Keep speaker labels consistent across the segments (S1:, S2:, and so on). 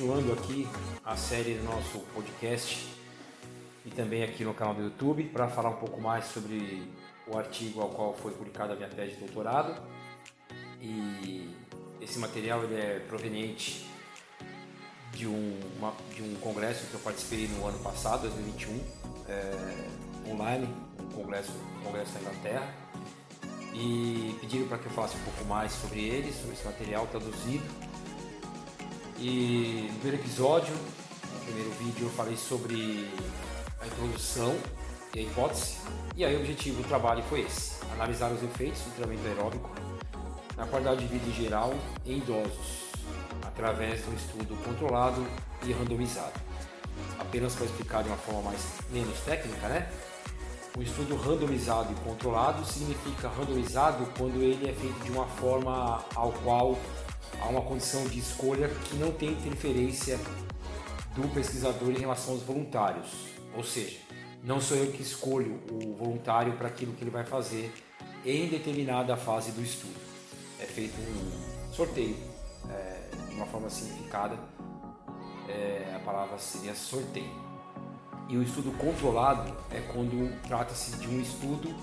S1: Continuando aqui a série do nosso podcast e também aqui no canal do YouTube para falar um pouco mais sobre o artigo ao qual foi publicada a minha tese de doutorado. E esse material ele é proveniente de um, uma, de um congresso que eu participei no ano passado, 2021, é, online, um congresso, um congresso na Inglaterra. E pediram para que eu falasse um pouco mais sobre ele, sobre esse material traduzido e no primeiro episódio, no primeiro vídeo, eu falei sobre a introdução e a hipótese. E aí o objetivo do trabalho foi esse: analisar os efeitos do treinamento aeróbico na qualidade de vida em geral em idosos, através de um estudo controlado e randomizado. Apenas para explicar de uma forma mais menos técnica, né? O estudo randomizado e controlado significa randomizado quando ele é feito de uma forma ao qual há uma condição de escolha que não tem interferência do pesquisador em relação aos voluntários. Ou seja, não sou eu que escolho o voluntário para aquilo que ele vai fazer em determinada fase do estudo. É feito um sorteio, é, de uma forma simplificada, é, a palavra seria sorteio. E o estudo controlado é quando trata-se de um estudo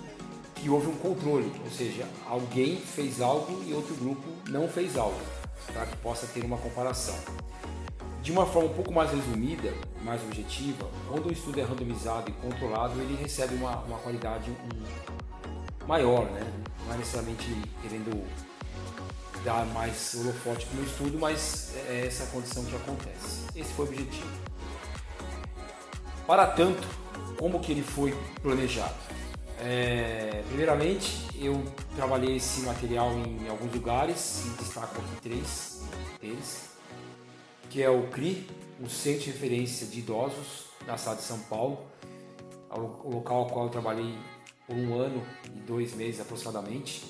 S1: que houve um controle, ou seja, alguém fez algo e outro grupo não fez algo para que possa ter uma comparação. De uma forma um pouco mais resumida, mais objetiva, quando o estudo é randomizado e controlado, ele recebe uma, uma qualidade um, maior, né? não é necessariamente querendo dar mais holofote para o estudo, mas é essa a condição que acontece. Esse foi o objetivo. Para tanto, como que ele foi planejado? É, primeiramente, eu trabalhei esse material em alguns lugares e destaco aqui três deles, que é o CRI, o Centro de Referência de Idosos da cidade de São Paulo, o local ao qual eu trabalhei por um ano e dois meses aproximadamente.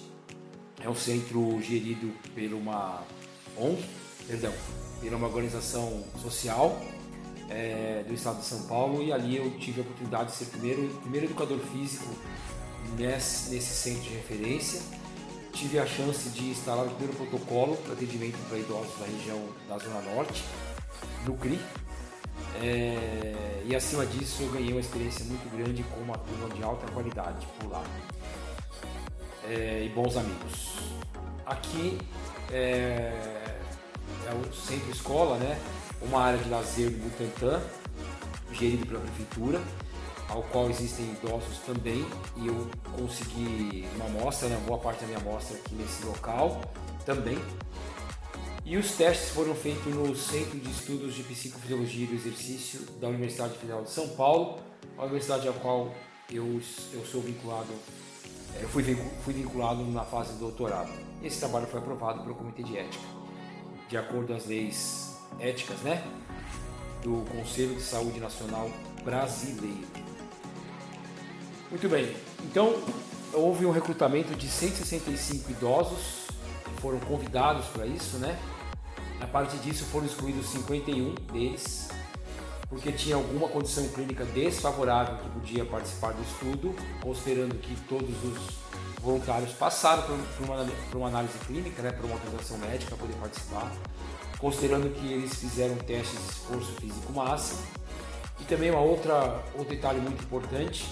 S1: É um centro gerido por uma ONG, perdão, por uma organização social é, do estado de São Paulo e ali eu tive a oportunidade de ser primeiro, primeiro educador físico nesse, nesse centro de referência. Tive a chance de instalar o primeiro protocolo para atendimento para idosos da região da Zona Norte, no CRI. É, e acima disso eu ganhei uma experiência muito grande com uma turma de alta qualidade por lá. É, e bons amigos. Aqui é, é o centro escola, né? uma área de lazer do Butantã, gerido pela prefeitura, ao qual existem idosos também, e eu consegui uma amostra, né, boa parte da minha amostra aqui nesse local também. E os testes foram feitos no Centro de Estudos de Psicofisiologia e do Exercício da Universidade Federal de São Paulo, a universidade a qual eu, eu sou vinculado, é, eu fui, fui vinculado na fase do doutorado. Esse trabalho foi aprovado pelo Comitê de Ética, de acordo com as leis éticas, né? Do Conselho de Saúde Nacional Brasileiro. Muito bem, então houve um recrutamento de 165 idosos que foram convidados para isso, né? A partir disso foram excluídos 51 deles, porque tinha alguma condição clínica desfavorável que podia participar do estudo, considerando que todos os voluntários passaram por uma, por uma análise clínica, né, por uma autorização médica para poder participar considerando que eles fizeram testes de esforço físico máximo. E também uma outra, outro detalhe muito importante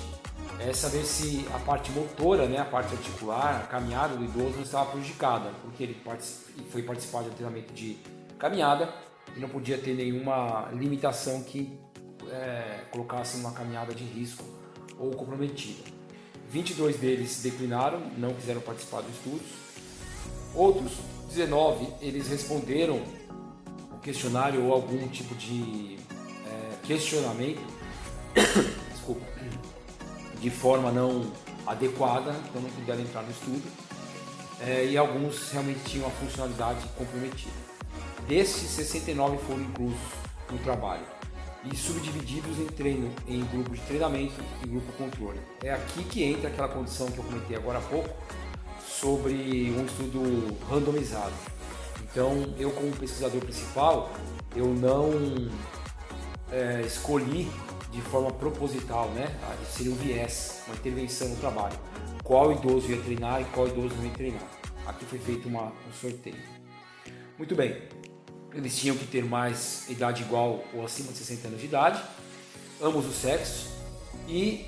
S1: é saber se a parte motora, né, a parte articular, a caminhada do idoso não estava prejudicada, porque ele foi participar de um treinamento de caminhada e não podia ter nenhuma limitação que é, colocasse uma caminhada de risco ou comprometida. 22 deles declinaram, não quiseram participar dos estudos. Outros 19 eles responderam questionário ou algum tipo de é, questionamento, desculpa, de forma não adequada, então não puderam entrar no estudo, é, e alguns realmente tinham a funcionalidade comprometida. Desses, 69 foram inclusos no trabalho e subdivididos em treino, em grupo de treinamento e grupo controle. É aqui que entra aquela condição que eu comentei agora há pouco sobre um estudo randomizado. Então, eu como pesquisador principal, eu não é, escolhi de forma proposital, né? Ah, seria um viés, uma intervenção no trabalho. Qual idoso ia treinar e qual idoso não ia treinar. Aqui foi feito uma, um sorteio. Muito bem. eles tinham que ter mais idade igual ou acima de 60 anos de idade, ambos os sexos, e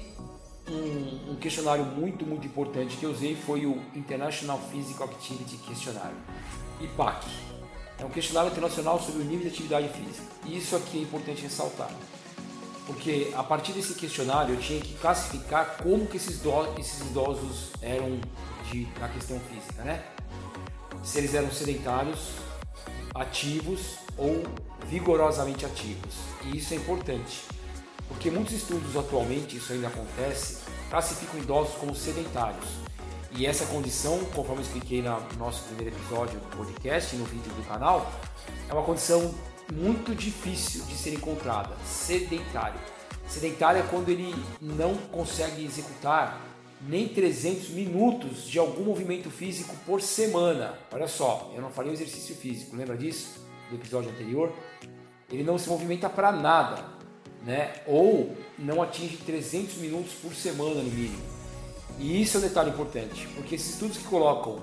S1: um, um, questionário muito, muito importante que eu usei foi o International Physical Activity Questionário, IPAC. É um questionário internacional sobre o nível de atividade física. Isso aqui é importante ressaltar. Porque a partir desse questionário eu tinha que classificar como que esses idosos, eram de, na questão física, né? Se eles eram sedentários, ativos ou vigorosamente ativos. E isso é importante porque muitos estudos atualmente, isso ainda acontece, classificam idosos como sedentários. E essa condição, conforme eu expliquei no nosso primeiro episódio do podcast, no vídeo do canal, é uma condição muito difícil de ser encontrada, sedentário. Sedentário é quando ele não consegue executar nem 300 minutos de algum movimento físico por semana. Olha só, eu não falei o exercício físico, lembra disso? Do episódio anterior? Ele não se movimenta para nada né? ou não atinge 300 minutos por semana no mínimo. E isso é um detalhe importante, porque esses estudos que colocam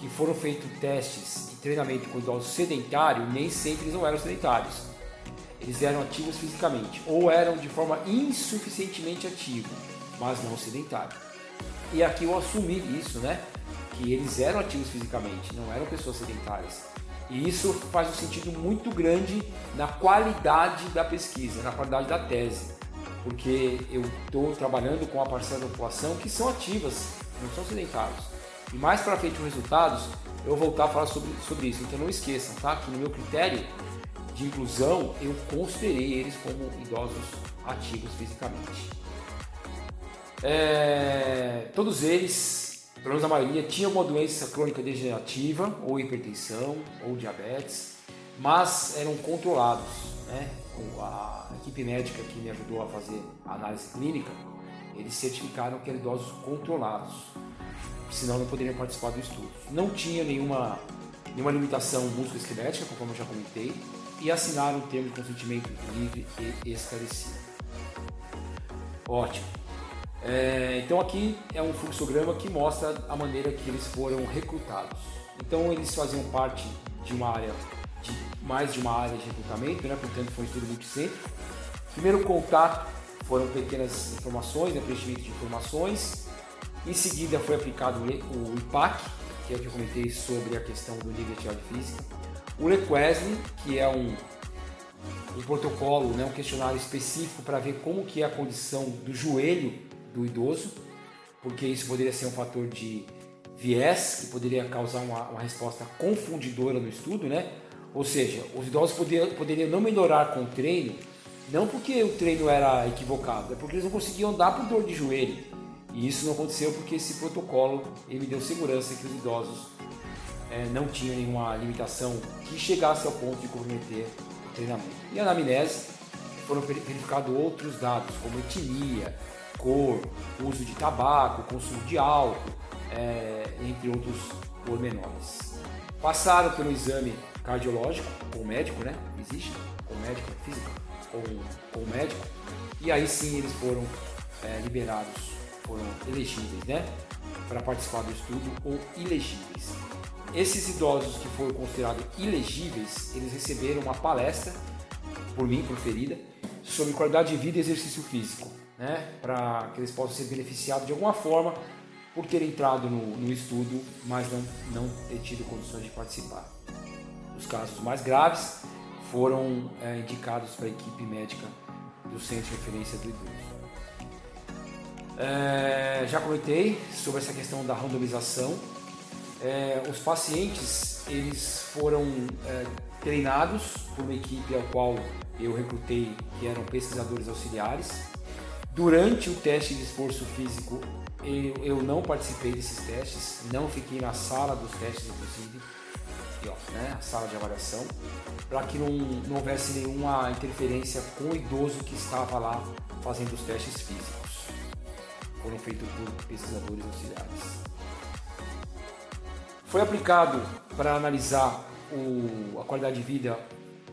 S1: que foram feitos testes e treinamento com idosos sedentários, nem sempre eles não eram sedentários. Eles eram ativos fisicamente, ou eram de forma insuficientemente ativos, mas não sedentários. E aqui eu assumi isso, né? Que eles eram ativos fisicamente, não eram pessoas sedentárias. E isso faz um sentido muito grande na qualidade da pesquisa, na qualidade da tese, porque eu estou trabalhando com a parcela da população que são ativas, não são sedentários. E mais para frente os resultados, eu vou voltar a falar sobre, sobre isso. Então não esqueçam, tá? Que no meu critério de inclusão eu considerei eles como idosos ativos fisicamente. É, todos eles pelo menos a maioria, tinha uma doença crônica degenerativa, ou hipertensão, ou diabetes, mas eram controlados. Né? A equipe médica que me ajudou a fazer a análise clínica, eles certificaram que eram idosos controlados, senão não poderiam participar do estudo. Não tinha nenhuma, nenhuma limitação musculoesquelética, conforme eu já comentei, e assinaram o termo de consentimento livre e esclarecido. Ótimo. É, então aqui é um fluxograma que mostra a maneira que eles foram recrutados. Então eles faziam parte de uma área, de, mais de uma área de recrutamento, né? portanto foi um estudo multicêntrico. Primeiro contato foram pequenas informações, né? preenchimento de informações. Em seguida foi aplicado o IPAC, que é o que eu comentei sobre a questão do de atividade física. O LeQuesne, que é um, um protocolo, né? um questionário específico para ver como que é a condição do joelho do idoso, porque isso poderia ser um fator de viés que poderia causar uma, uma resposta confundidora no estudo, né? Ou seja, os idosos poderiam, poderiam não melhorar com o treino, não porque o treino era equivocado, é porque eles não conseguiam andar por dor de joelho. E isso não aconteceu porque esse protocolo ele deu segurança que os idosos é, não tinham nenhuma limitação que chegasse ao ponto de comprometer o treinamento. E a anamnese foram verificados outros dados, como etnia, cor, uso de tabaco, consumo de álcool, é, entre outros pormenores. Passaram pelo exame cardiológico com médico, né? Existe com médico, físico com, com médico, e aí sim eles foram é, liberados, foram elegíveis, né? Para participar do estudo ou ilegíveis. Esses idosos que foram considerados ilegíveis, eles receberam uma palestra, por mim, preferida, sobre qualidade de vida e exercício físico né, para que eles possam ser beneficiados de alguma forma por ter entrado no, no estudo, mas não, não ter tido condições de participar. Os casos mais graves foram é, indicados para a equipe médica do Centro de Referência do Idoso. É, já comentei sobre essa questão da randomização. É, os pacientes eles foram é, treinados por uma equipe ao qual eu recrutei, que eram pesquisadores auxiliares, Durante o teste de esforço físico, eu, eu não participei desses testes, não fiquei na sala dos testes, inclusive, né, a sala de avaliação, para que não, não houvesse nenhuma interferência com o idoso que estava lá fazendo os testes físicos. Foram feitos por pesquisadores auxiliares. Foi aplicado para analisar o, a qualidade de vida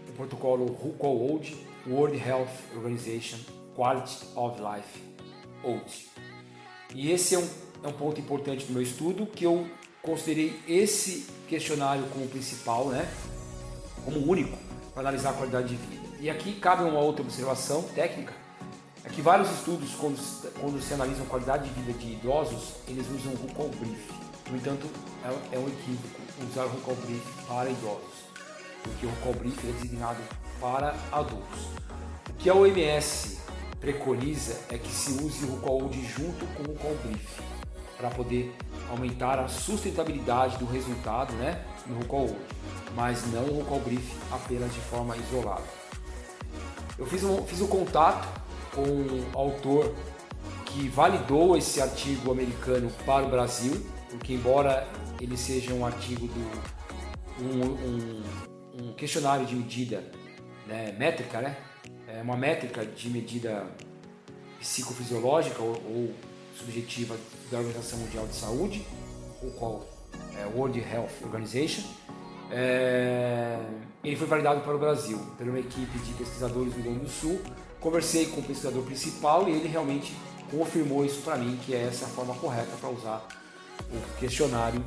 S1: o protocolo WHOCO-OLD, World Health Organization, Quality of Life, OAT. E esse é um, é um ponto importante do meu estudo, que eu considerei esse questionário como principal, né? como único para analisar a qualidade de vida. E aqui cabe uma outra observação técnica, é que vários estudos, quando, quando se analisam a qualidade de vida de idosos, eles usam o Rucol Brief. No entanto, é, é um equívoco usar o Rucol Brief para idosos, porque o Rucol Brief é designado para adultos. O que a OMS preconiza é que se use o Rucol junto com o Rucol Brief, para poder aumentar a sustentabilidade do resultado né, no Rucol mas não o Rucol Brief apenas de forma isolada. Eu fiz um, fiz um contato um autor que validou esse artigo americano para o Brasil, porque embora ele seja um artigo do um, um, um questionário de medida né, métrica, né? É uma métrica de medida psicofisiológica ou, ou subjetiva da Organização Mundial de Saúde, o qual é World Health Organization. É, ele foi validado para o Brasil por uma equipe de pesquisadores do Rio Grande do Sul. Conversei com o pesquisador principal e ele realmente confirmou isso para mim, que é essa a forma correta para usar o questionário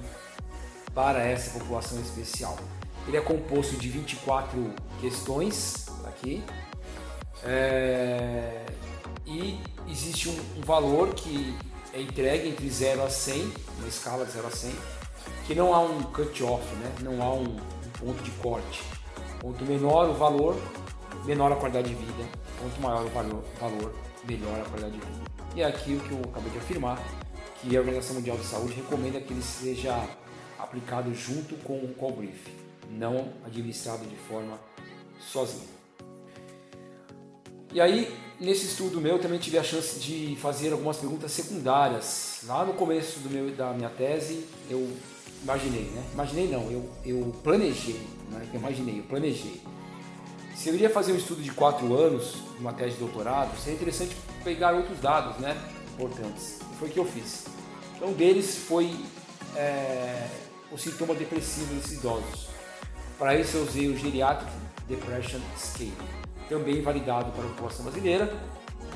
S1: para essa população especial. Ele é composto de 24 questões aqui é, e existe um, um, valor que é entregue entre 0 a 100, uma escala de 0 a 100, que não há um cut-off, né? não há um ponto de corte. Quanto menor o valor, menor a qualidade de vida. Quanto maior o valor, valor melhor a qualidade de vida. E é aqui o que eu acabei de afirmar, que a Organização Mundial de Saúde recomenda que ele seja aplicado junto com o call brief, não administrado de forma sozinho. E aí, nesse estudo meu, também tive a chance de fazer algumas perguntas secundárias. Lá no começo do meu, da minha tese, eu imaginei, né? Imaginei não, eu, eu planejei, né? Eu imaginei, eu planejei. Se eu iria fazer um estudo de quatro anos, uma tese de doutorado, seria interessante pegar outros dados, né? Importantes. Foi o que eu fiz. Então, um deles foi é, o sintoma depressivo desses idosos. Para isso, eu usei o Geriatric Depression Scale, também validado para a população brasileira,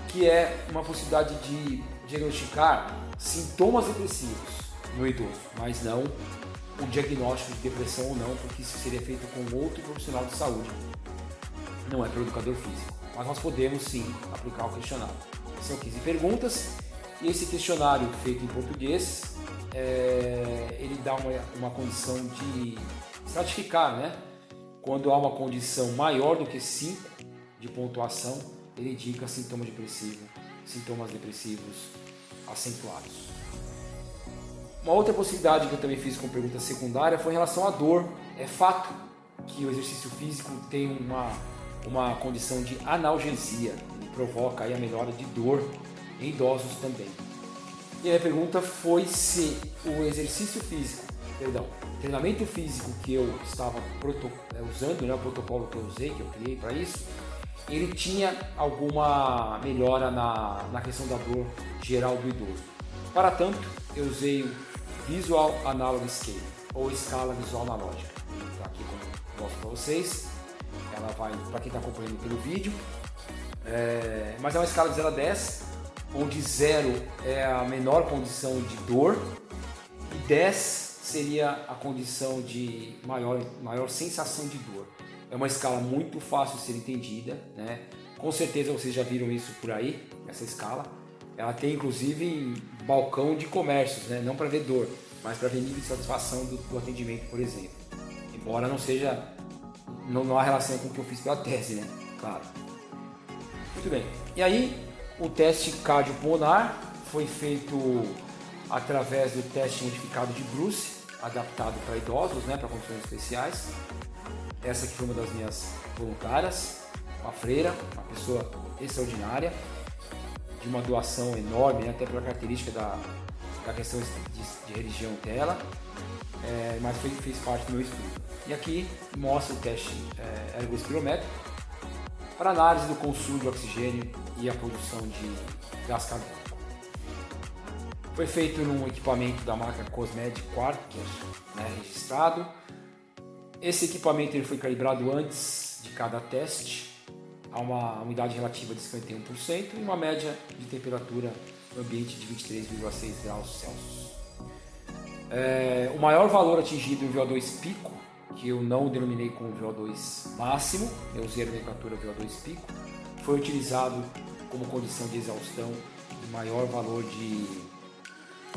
S1: que é uma possibilidade de diagnosticar sintomas depressivos no idoso, mas não o diagnóstico de depressão ou não, porque isso seria feito com outro profissional de saúde, não é pelo educador físico. Mas nós podemos sim aplicar o questionário. São 15 perguntas e esse questionário feito em português, é, ele dá uma, uma condição de estratificar, né? Quando há uma condição maior do que 5 de pontuação, ele indica sintoma depressivo, sintomas depressivos acentuados. Uma outra possibilidade que eu também fiz com pergunta secundária foi em relação à dor. É fato que o exercício físico tem uma, uma condição de analgesia, ele provoca a melhora de dor em idosos também. E a pergunta foi se o exercício físico, perdão, treinamento físico que eu estava é, usando, né, o protocolo que eu usei, que eu criei para isso, ele tinha alguma melhora na, na questão da dor geral do idoso. Para tanto, eu usei o Visual Analog Scale, ou escala visual analógica. Então aqui como mostro para vocês, ela vai, para quem está acompanhando pelo vídeo, é, mas é uma escala de 0 a 10, onde 0 é a menor condição de dor e 10 seria a condição de maior, maior sensação de dor. É uma escala muito fácil de ser entendida, né? com certeza vocês já viram isso por aí, essa escala. Ela tem inclusive balcão de comércios, né? não para ver dor, mas para ver nível de satisfação do, do, atendimento, por exemplo. Embora não seja, não, não há relação com o que eu fiz pela tese, né? Claro. Muito bem. E aí, o teste cardiopulmonar foi feito através do teste modificado de Bruce, adaptado para idosos, né, para condições especiais. Essa aqui foi uma das minhas voluntárias, uma freira, uma pessoa extraordinária de uma doação enorme, né, até pela característica da, da questão de, de religião dela, é, mas foi, fez parte do meu estudo. E aqui mostra o teste é, ergospirométrico para análise do consumo de oxigênio e a produção de gás carbônico. Foi feito num equipamento da marca Cosmetic Quark, né, registrado. Esse equipamento ele foi calibrado antes de cada teste a uma umidade relativa de 51% e uma média de temperatura no ambiente de 23,6 graus Celsius. É, o maior valor atingido em VO2 pico, que eu não denominei como VO2 máximo, eu usei a nomenclatura VO2 pico, foi utilizado como condição de exaustão de maior valor de,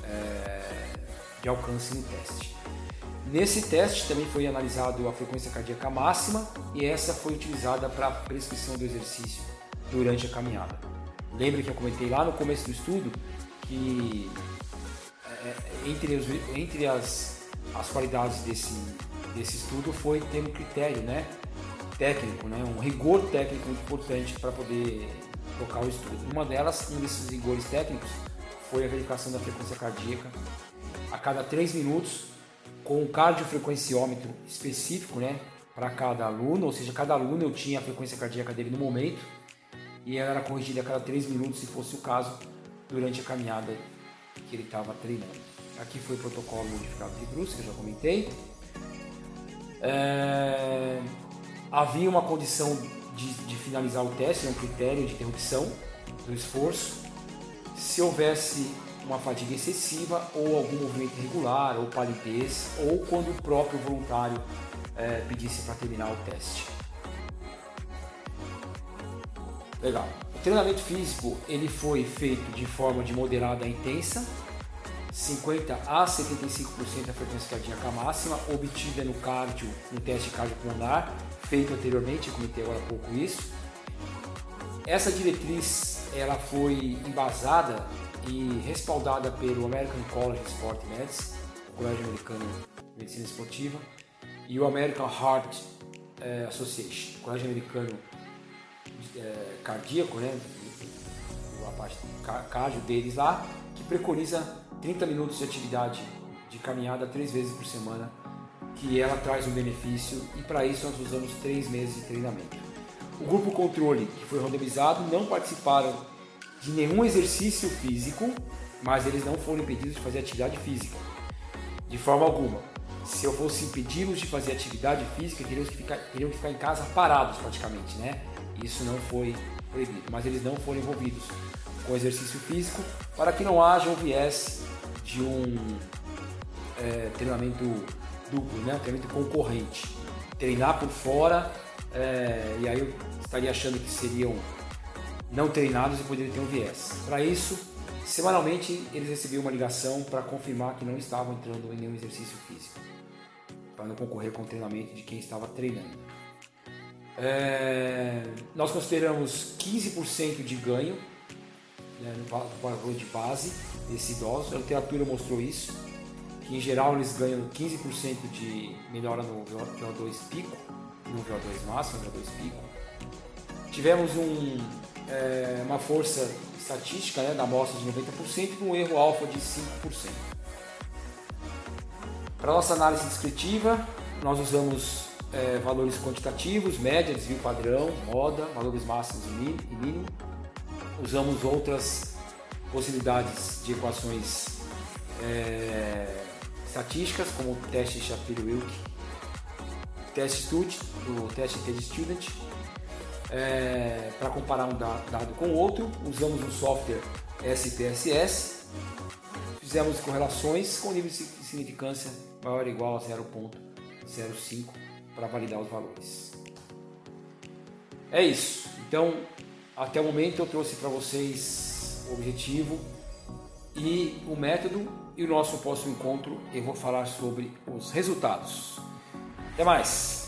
S1: é, de alcance no teste. Nesse teste também foi analisado a frequência cardíaca máxima e essa foi utilizada para a prescrição do exercício durante a caminhada. Lembra que eu comentei lá no começo do estudo que é, entre, os, entre as, as qualidades desse, desse estudo foi ter um critério né, técnico, né, um rigor técnico muito importante para poder tocar o estudo. Uma delas, um desses rigores técnicos, foi a verificação da frequência cardíaca a cada 3 minutos com um cardiofrequenciômetro específico né, para cada aluno, ou seja, cada aluno eu tinha a frequência cardíaca dele no momento e ela era corrigida a cada 3 minutos, se fosse o caso, durante a caminhada que ele estava treinando. Aqui foi o protocolo modificado de Bruce, que eu já comentei. É... Havia uma condição de, de finalizar o teste, um critério de interrupção do esforço. Se houvesse uma fadiga excessiva ou algum movimento irregular ou palidez ou quando o próprio voluntário é, pedisse para terminar o teste. Legal. O treinamento físico ele foi feito de forma de moderada a intensa, 50 a 75% da frequência cardíaca máxima obtida no cardio, no teste cardiopulmonar, feito anteriormente, comentei agora há pouco isso. Essa diretriz ela foi embasada e respaldada pelo American College of Sport Medicine, o Colégio Americano de Medicina Esportiva, e o American Heart eh, Association, o Colégio Americano é, cardíaco, né? A parte cardio deles lá, que preconiza 30 minutos de atividade de caminhada três vezes por semana, que ela traz um benefício e para isso nós usamos três meses de treinamento. O grupo controle, que foi randomizado, não participaram de nenhum exercício físico, mas eles não foram impedidos de fazer atividade física, de forma alguma. Se eu fosse impedi-los de fazer atividade física, teriam que, ficar, teriam que ficar em casa parados praticamente, né? Isso não foi proibido, mas eles não foram envolvidos com exercício físico para que não haja um viés de um é, treinamento duplo, né? treinamento concorrente. Treinar por fora, é, e aí eu estaria achando que seriam não treinados e poderiam ter um viés. Para isso, semanalmente eles recebiam uma ligação para confirmar que não estavam entrando em nenhum exercício físico, para não concorrer com o treinamento de quem estava treinando. É, nós consideramos 15% de ganho né, no valor de base desse idoso. A literatura mostrou isso, que em geral eles ganham 15% de melhora no VO2 pico, no VO2 máximo, no VO2 pico. Tivemos um, é, uma força estatística né, da amostra de 90% com um erro alfa de 5%. Para nossa análise descritiva, nós usamos é, valores quantitativos, média, desvio padrão, moda, valores máximos e mínimo. Usamos outras possibilidades de equações é, estatísticas, como o teste Shapiro-Wilk, teste Stud, o teste TED Student, é, para comparar um dado com outro. Usamos o software SPSS, fizemos correlações com nível de significância maior ou igual a 0.05 para validar os valores. É isso. Então, até o momento eu trouxe para vocês o objetivo e o método e o nosso próximo encontro eu vou falar sobre os resultados. Até mais!